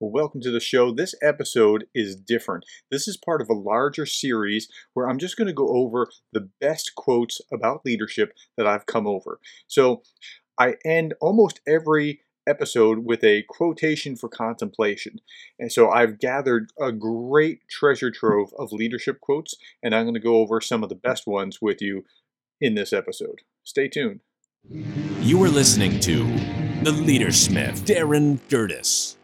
Well, welcome to the show. This episode is different. This is part of a larger series where I'm just going to go over the best quotes about leadership that I've come over. So I end almost every episode with a quotation for contemplation. And so I've gathered a great treasure trove of leadership quotes, and I'm going to go over some of the best ones with you in this episode. Stay tuned. You are listening to The Leadersmith, Darin Gerdes.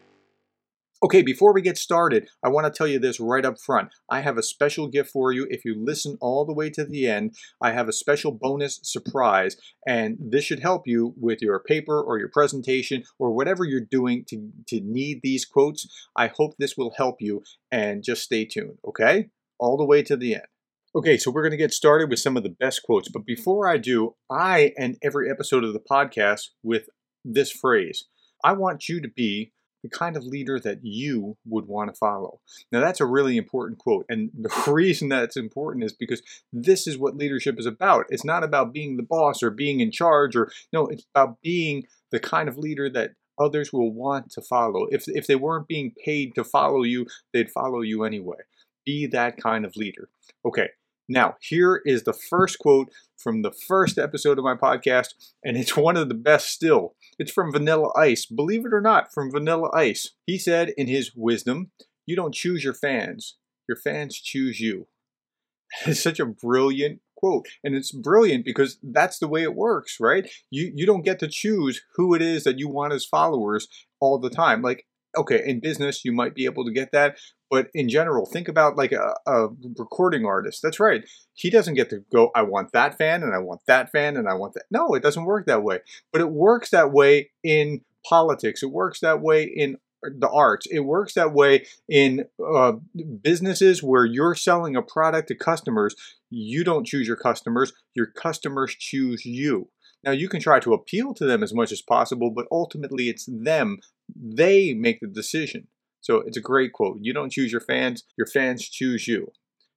Okay, before we get started, I want to tell you this right up front. I have a special gift for you. If you listen all the way to the end, I have a special bonus surprise, and this should help you with your paper or your presentation or whatever you're doing to, to need these quotes. I hope this will help you, and just stay tuned, okay? All the way to the end. Okay, so we're going to get started with some of the best quotes. But before I do, I end every episode of the podcast with this phrase I want you to be the kind of leader that you would want to follow. Now, that's a really important quote. And the reason that it's important is because this is what leadership is about. It's not about being the boss or being in charge, or no, it's about being the kind of leader that others will want to follow. If, if they weren't being paid to follow you, they'd follow you anyway. Be that kind of leader. Okay, now, here is the first quote from the first episode of my podcast, and it's one of the best still. It's from Vanilla Ice. Believe it or not, from Vanilla Ice. He said in his wisdom, You don't choose your fans, your fans choose you. It's such a brilliant quote. And it's brilliant because that's the way it works, right? You you don't get to choose who it is that you want as followers all the time. Like okay, in business, you might be able to get that. But in general, think about like a, a, recording artist. That's right. He doesn't get to go, I want that fan and I want that fan and I want that. No, it doesn't work that way. But it works that way in politics. It works that way in the arts. It works that way in uh, businesses where you're selling a product to customers. You don't choose your customers, your customers choose you. Now, you can try to appeal to them as much as possible, but ultimately it's them. They make the decision. So it's a great quote. You don't choose your fans, your fans choose you.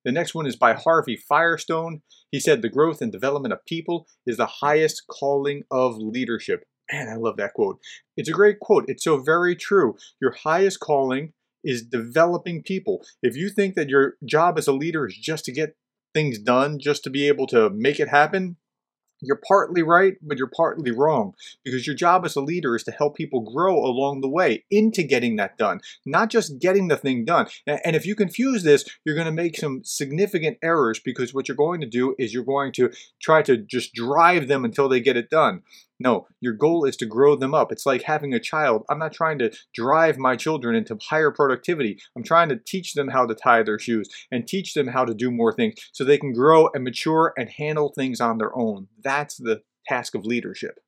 The next one is by Harvey Firestone. He said, The growth and development of people is the highest calling of leadership. Man, I love that quote. It's a great quote. It's so very true. Your highest calling is developing people. If you think that your job as a leader is just to get things done, just to be able to make it happen, you're partly right, but you're partly wrong because your job as a leader is to help people grow along the way into getting that done, not just getting the thing done. And if you confuse this, you're going to make some significant errors because what you're going to do is you're going to try to just drive them until they get it done. No, your goal is to grow them up. It's like having a child. I'm not trying to drive my children into higher productivity. I'm trying to teach them how to tie their shoes and teach them how to do more things so they can grow and mature and handle things on their own. That's the task of leadership.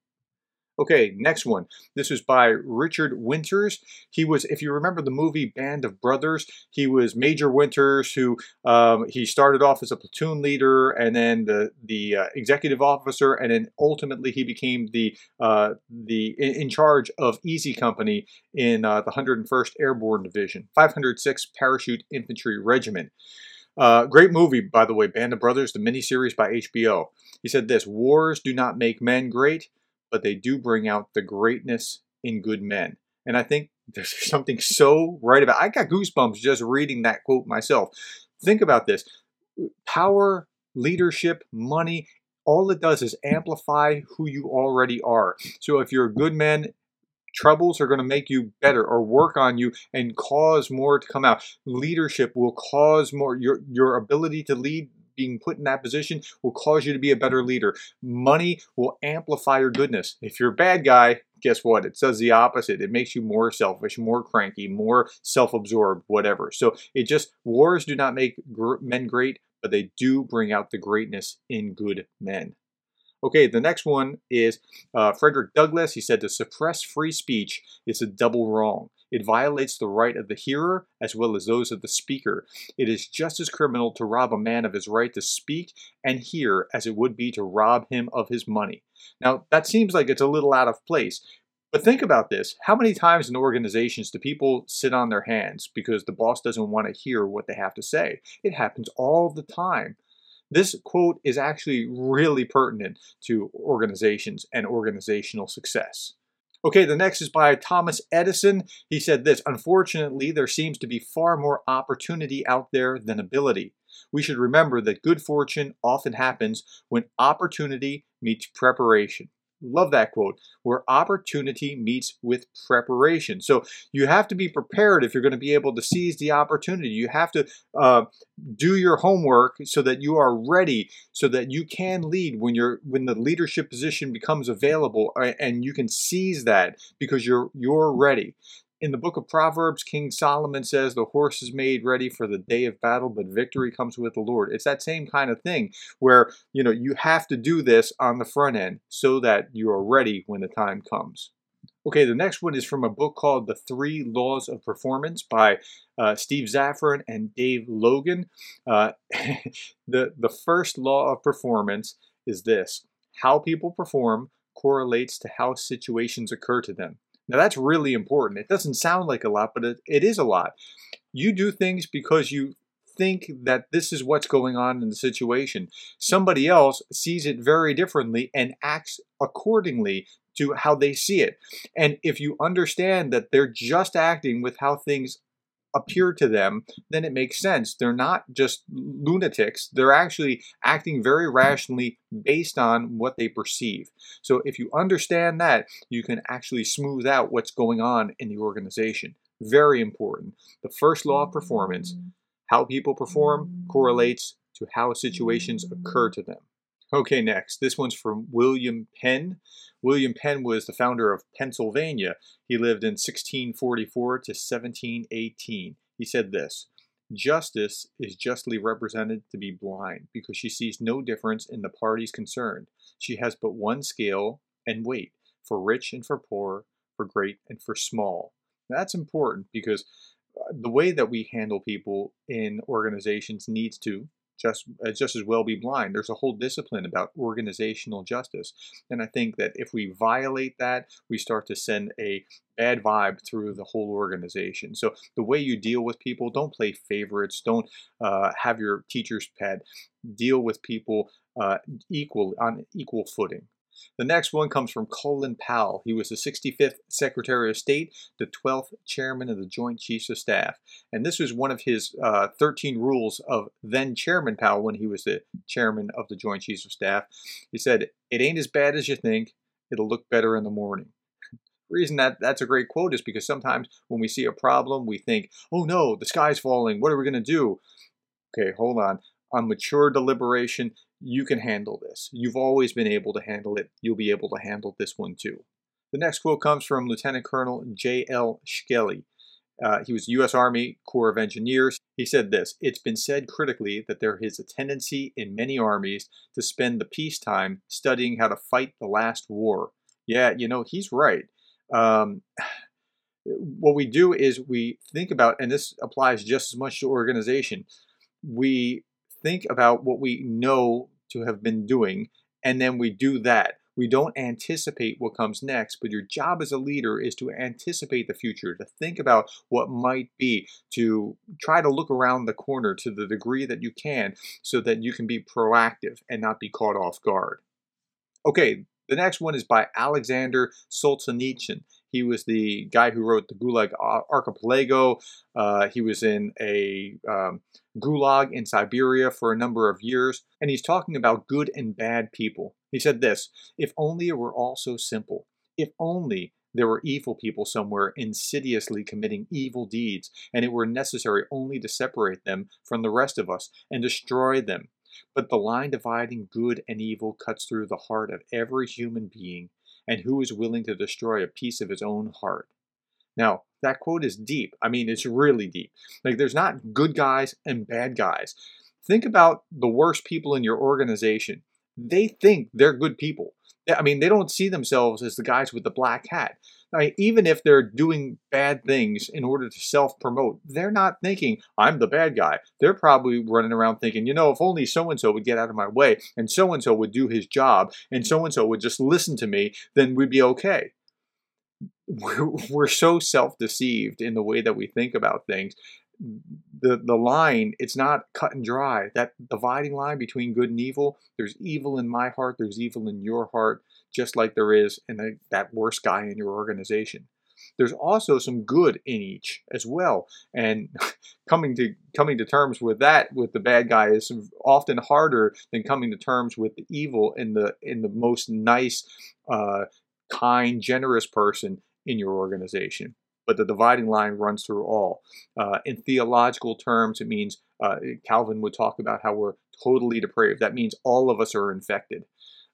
Okay, next one. This was by Richard Winters. He was, if you remember the movie Band of Brothers, he was Major Winters, who um, he started off as a platoon leader and then the the uh, executive officer, and then ultimately he became the uh, the in, in, charge of Easy Company in uh, the 101st Airborne Division, 506 Parachute Infantry Regiment. Uh, great movie, by the way, Band of Brothers, the miniseries by HBO. He said this Wars do not make men great, but they do bring out the greatness in good men. And I think there's something so right about I got goosebumps just reading that quote myself. Think about this. Power, leadership, money, all it does is amplify who you already are. So if you're a good man, troubles are going to make you better or work on you and cause more to come out. Leadership will cause more your your ability to lead being put in that position will cause you to be a better leader. Money will amplify your goodness. If you're a bad guy, guess what? It does the opposite. It makes you more selfish, more cranky, more self absorbed, whatever. So it just, wars do not make men great, but they do bring out the greatness in good men. Okay, the next one is uh, Frederick Douglass. He said to suppress free speech is a double wrong. It violates the right of the hearer as well as those of the speaker. It is just as criminal to rob a man of his right to speak and hear as it would be to rob him of his money. Now, that seems like it's a little out of place. But think about this. How many times in organizations do people sit on their hands because the boss doesn't want to hear what they have to say? It happens all the time. This quote is actually really pertinent to organizations and organizational success. Okay, the next is by Thomas Edison. He said this Unfortunately, there seems to be far more opportunity out there than ability. We should remember that good fortune often happens when opportunity meets preparation. Love that quote, where opportunity meets with preparation. So you have to be prepared if you're going to be able to seize the opportunity. You have to uh, do your homework so that you are ready, so that you can lead when you're when the leadership position becomes available, and you can seize that because you're you're ready in the book of Proverbs, King Solomon says, The horse is made ready for the day of battle, but victory comes with the Lord. It's that same kind of thing where, you know, you have to do this on the front end so that you are ready when the time comes. Okay, the next one is from a book called The Three Laws of Performance by uh, Steve Zaffron and Dave Logan. Uh, the, the first law of performance is this how people perform correlates to how situations occur to them. Now that's really important. It doesn't sound like a lot, but it, it is a lot. You do things because you think that this is what's going on in the situation. Somebody else sees it very differently and acts accordingly to how they see it. And if you understand that they're just acting with how things appear to them, then it makes sense. They're not just lunatics. They're actually acting very rationally based on what they perceive. So if you understand that, you can actually smooth out what's going on in the organization. Very important. The first law of performance, how people perform correlates to how situations occur to them. Okay, next. This one's from William Penn. William Penn was the founder of Pennsylvania. He lived in 1644 to 1718. He said this Justice is justly represented to be blind because she sees no difference in the parties concerned. She has but one scale and weight for rich and for poor, for great and for small. That's important because uh, the way that we handle people in organizations needs to just uh, just as well be blind. There's a whole discipline about organizational justice, and I think that if we violate that, we start to send a bad vibe through the whole organization. So the way you deal with people, don't play favorites. Don't uh, have your teacher's pet. Deal with people uh, equal on equal footing. The next one comes from Colin Powell. He was the 65th Secretary of State, the 12th Chairman of the Joint Chiefs of Staff. And this was one of his uh, 13 rules of then Chairman Powell when he was the Chairman of the Joint Chiefs of Staff. He said, It ain't as bad as you think, it'll look better in the morning. The reason that that's a great quote is because sometimes when we see a problem, we think, oh no, the sky's falling. What are we going to do? Okay, hold on. On mature deliberation, you can handle this. You've always been able to handle it. You'll be able to handle this one too. The next quote comes from Lieutenant Colonel J.L. Shkelly. Uh, he was U.S. Army Corps of Engineers. He said this It's been said critically that there is a tendency in many armies to spend the peacetime studying how to fight the last war. Yeah, you know, he's right. Um, what we do is we think about, and this applies just as much to organization, we think about what we know to have been doing, and then we do that. We don't anticipate what comes next, but your job as a leader is to anticipate the future, to think about what might be, to try to look around the corner to the degree that you can so that you can be proactive and not be caught off guard. Okay, the next one is by Alexander Solzhenitsyn. He was the guy who wrote the Gulag Archipelago. Uh, he was in a um, gulag in Siberia for a number of years, and he's talking about good and bad people. He said this If only it were all so simple. If only there were evil people somewhere insidiously committing evil deeds, and it were necessary only to separate them from the rest of us and destroy them. But the line dividing good and evil cuts through the heart of every human being and who is willing to destroy a piece of his own heart. Now, that quote is deep. I mean, it's really deep. Like, there's not good guys and bad guys. Think about the worst people in your organization. They think they're good people. I mean, they don't see themselves as the guys with the black hat. Even if they're doing bad things in order to self promote, they're not thinking, I'm the bad guy. They're probably running around thinking, you know, if only so and so would get out of my way and so and so would do his job and so and so would just listen to me, then we'd be okay. We're, we're so self deceived in the way that we think about things the the line it's not cut and dry that dividing line between good and evil there's evil in my heart there's evil in your heart just like there is in the, that worst guy in your organization there's also some good in each as well and coming to coming to terms with that with the bad guy is often harder than coming to terms with the evil in the in the most nice uh, kind generous person in your organization but the dividing line runs through all. Uh, in theological terms, it means uh, Calvin would talk about how we're totally depraved. That means all of us are infected.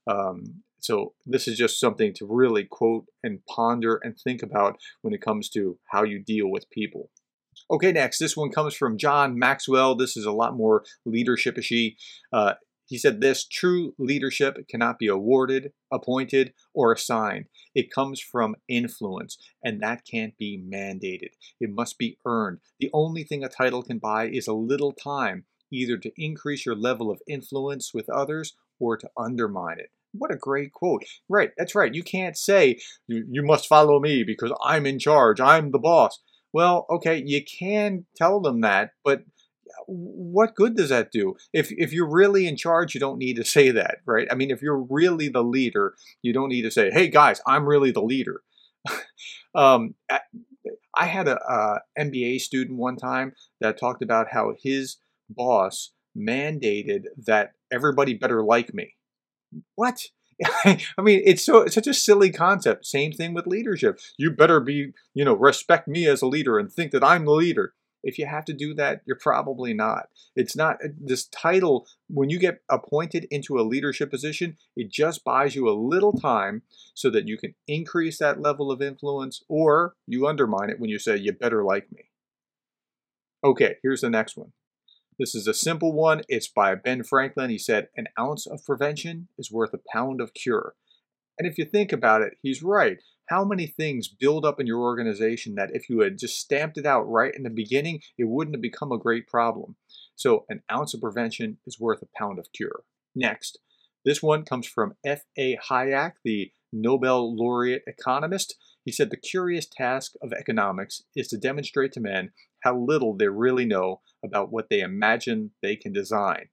Um, so this is just something to really quote and ponder and think about when it comes to how you deal with people. Okay, next, this one comes from John Maxwell. This is a lot more leadership-ishy. Uh, he said this true leadership cannot be awarded, appointed, or assigned. It comes from influence, and that can't be mandated. It must be earned. The only thing a title can buy is a little time, either to increase your level of influence with others or to undermine it. What a great quote. Right, that's right. You can't say, you must follow me because I'm in charge, I'm the boss. Well, okay, you can tell them that, but what good does that do? If if you're really in charge, you don't need to say that, right? I mean, if you're really the leader, you don't need to say, "Hey guys, I'm really the leader." um, I had a MBA student one time that talked about how his boss mandated that everybody better like me. What? I mean, it's so it's such a silly concept. Same thing with leadership. You better be, you know, respect me as a leader and think that I'm the leader. If you have to do that, you're probably not. It's not uh, this title, when you get appointed into a leadership position, it just buys you a little time so that you can increase that level of influence or you undermine it when you say, you better like me. Okay, here's the next one. This is a simple one. It's by Ben Franklin. He said, An ounce of prevention is worth a pound of cure. And if you think about it, he's right how many things build up in your organization that if you had just stamped it out right in the beginning, it wouldn't have become a great problem. So an ounce of prevention is worth a pound of cure. Next, this one comes from F.A. Hayek, the Nobel laureate economist. He said the curious task of economics is to demonstrate to men how little they really know about what they imagine they can design.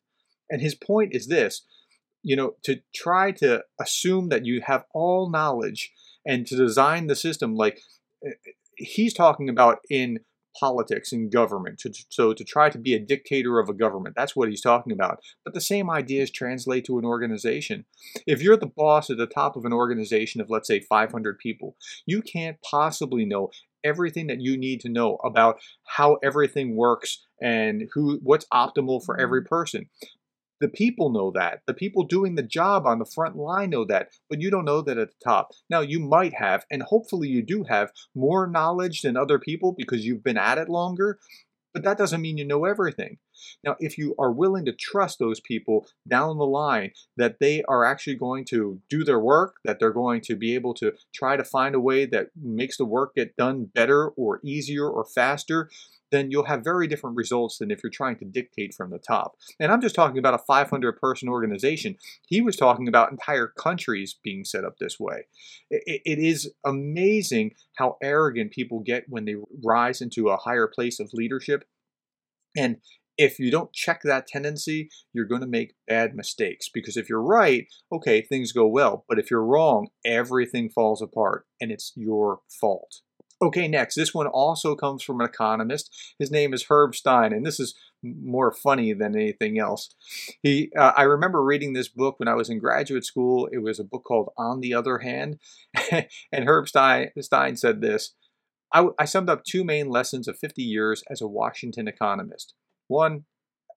And his point is this you know, to try to assume that you have all knowledge and to design the system like eh, he's talking about in politics and government. To, So to try to be a dictator of a government, that's what he's talking about. But the same ideas translate to an organization. If you're the boss at the top of an organization of, let's say, 500 people, you can't possibly know everything that you need to know about how everything works and who what's optimal for every mm-hmm. person. The people know that. The people doing the job on the front line know that, but you don't know that at the top. Now, you might have, and hopefully you do have, more knowledge than other people because you've been at it longer, but that doesn't mean you know everything. Now, if you are willing to trust those people down the line that they are actually going to do their work, that they're going to be able to try to find a way that makes the work get done better or easier or faster, then you'll have very different results than if you're trying to dictate from the top. And I'm just talking about a 500 person organization. He was talking about entire countries being set up this way. it, it is amazing how arrogant people get when they rise into a higher place of leadership. And if you don't check that tendency, you're going to make bad mistakes. Because if you're right, okay, things go well. But if you're wrong, everything falls apart and it's your fault. Okay, next, this one also comes from an economist. His name is Herb Stein, and this is more funny than anything else. He, uh, I remember reading this book when I was in graduate school. It was a book called On the Other Hand, and Herb Stein, Stein said this. I, I summed up two main lessons of 50 years as a Washington economist. One,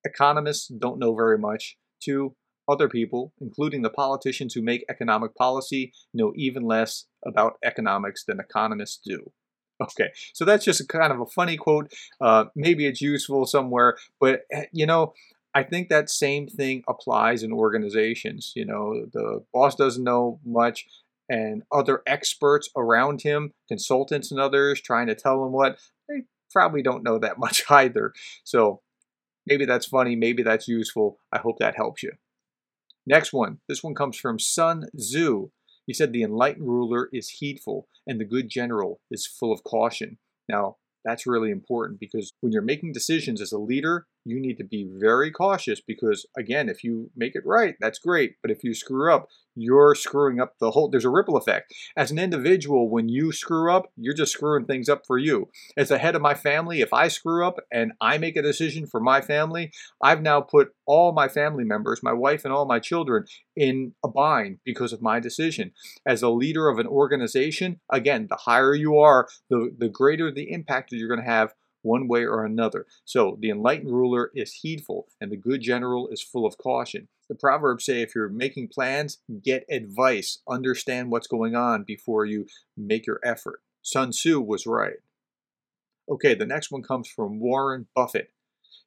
economists don't know very much. Two, other people, including the politicians who make economic policy, know even less about economics than economists do. Okay, so that's just a kind of a funny quote. Uh, maybe it's useful somewhere, but eh, you know, I think that same thing applies in organizations. You know, the boss doesn't know much, and other experts around him, consultants and others, trying to tell him what they probably don't know that much either. So maybe that's funny, maybe that's useful. I hope that helps you. Next one. This one comes from Sun Tzu. He said the enlightened ruler is heedful and the good general is full of caution. Now, That's really important because when you're making decisions as a leader, you need to be very cautious because, again, if you make it right, that's great. But if you screw up, you're screwing up the whole, there's a ripple effect. As an individual, when you screw up, you're just screwing things up for you. As the head of my family, if I screw up and I make a decision for my family, I've now put all my family members, my wife and all my children, in a bind because of my decision. As a leader of an organization, again, the higher you are, the, the greater the impact that you're going to have one way or another. So the enlightened ruler is heedful, and the good general is full of caution. The Proverbs say if you're making plans, get advice, understand what's going on before you make your effort. Sun Tzu was right. Okay, the next one comes from Warren Buffett.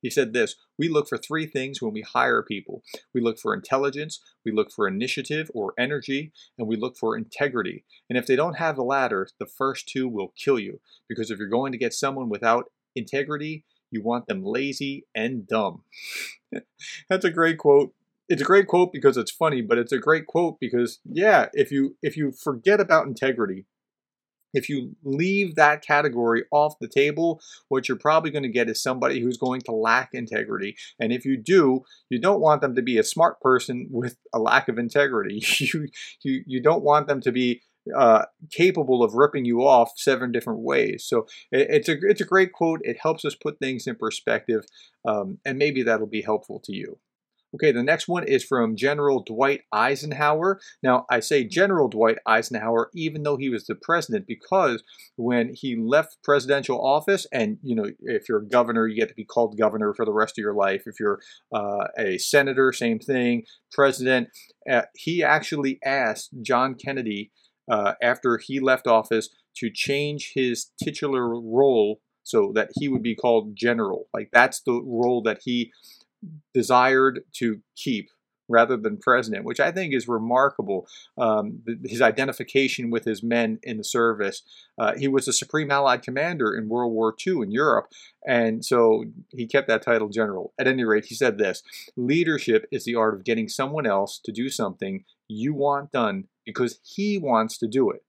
He said this We look for three things when we hire people we look for intelligence, we look for initiative or energy, and we look for integrity. And if they don't have the latter, the first two will kill you. Because if you're going to get someone without integrity, you want them lazy and dumb. That's a great quote. It's a great quote because it's funny, but it's a great quote because yeah, if you if you forget about integrity, if you leave that category off the table, what you're probably going to get is somebody who's going to lack integrity. And if you do, you don't want them to be a smart person with a lack of integrity. You you you don't want them to be uh, capable of ripping you off seven different ways. So it, it's a it's a great quote. It helps us put things in perspective, um, and maybe that'll be helpful to you. Okay, the next one is from General Dwight Eisenhower. Now, I say General Dwight Eisenhower even though he was the president because when he left presidential office, and you know, if you're a governor, you get to be called governor for the rest of your life. If you're uh, a senator, same thing. President, uh, he actually asked John Kennedy uh, after he left office to change his titular role so that he would be called general. Like that's the role that he desired to keep rather than president, which I think is remarkable. Um, his identification with his men in the service. Uh, he was a supreme Allied commander in World War II in Europe, and so he kept that title general. At any rate, he said this Leadership is the art of getting someone else to do something you want done because he wants to do it.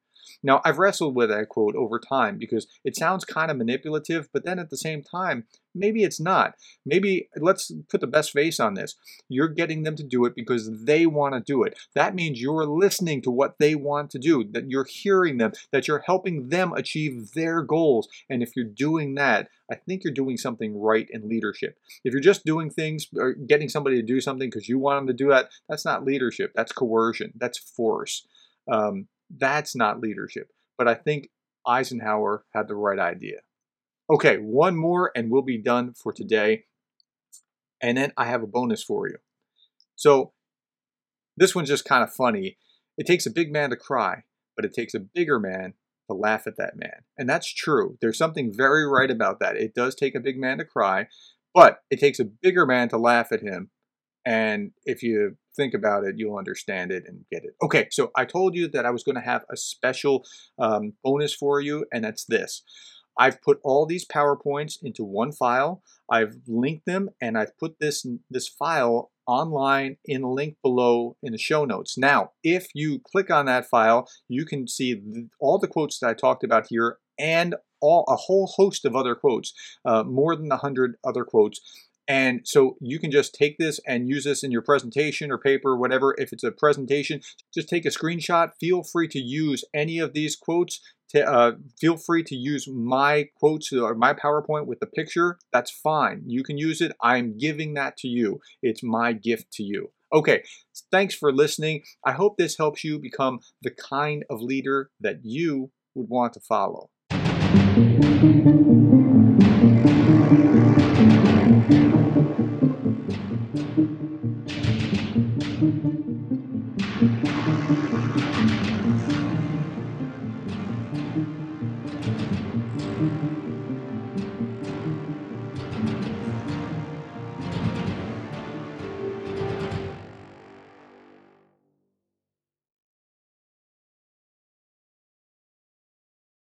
Now, I've wrestled with that quote over time because it sounds kind of manipulative, but then at the same time, maybe it's not. Maybe let's put the best face on this. You're getting them to do it because they want to do it. That means you're listening to what they want to do, that you're hearing them, that you're helping them achieve their goals. And if you're doing that, I think you're doing something right in leadership. If you're just doing things or getting somebody to do something because you want them to do that, that's not leadership. That's coercion. That's force. Um, that's not leadership. But I think Eisenhower had the right idea. Okay, one more and we'll be done for today. And then I have a bonus for you. So this one's just kind of funny. It takes a big man to cry, but it takes a bigger man to laugh at that man. And that's true. There's something very right about that. It does take a big man to cry, but it takes a bigger man to laugh at him. And if you think about it, you'll understand it and get it. Okay, so I told you that I was going to have a special um, bonus for you, and that's this. I've put all these PowerPoints into one file. I've linked them, and I've put this this file online in a link below in the show notes. Now, if you click on that file, you can see all the quotes that I talked about here and all a whole host of other quotes, uh, more than a hundred other quotes and so you can just take this and use this in your presentation or paper, whatever. If it's a presentation, just take a screenshot. Feel free to use any of these quotes. To, uh, feel free to use my quotes or my PowerPoint with the picture. That's fine. You can use it. I'm giving that to you. It's my gift to you. Okay, thanks for listening. I hope this helps you become the kind of leader that you would want to follow.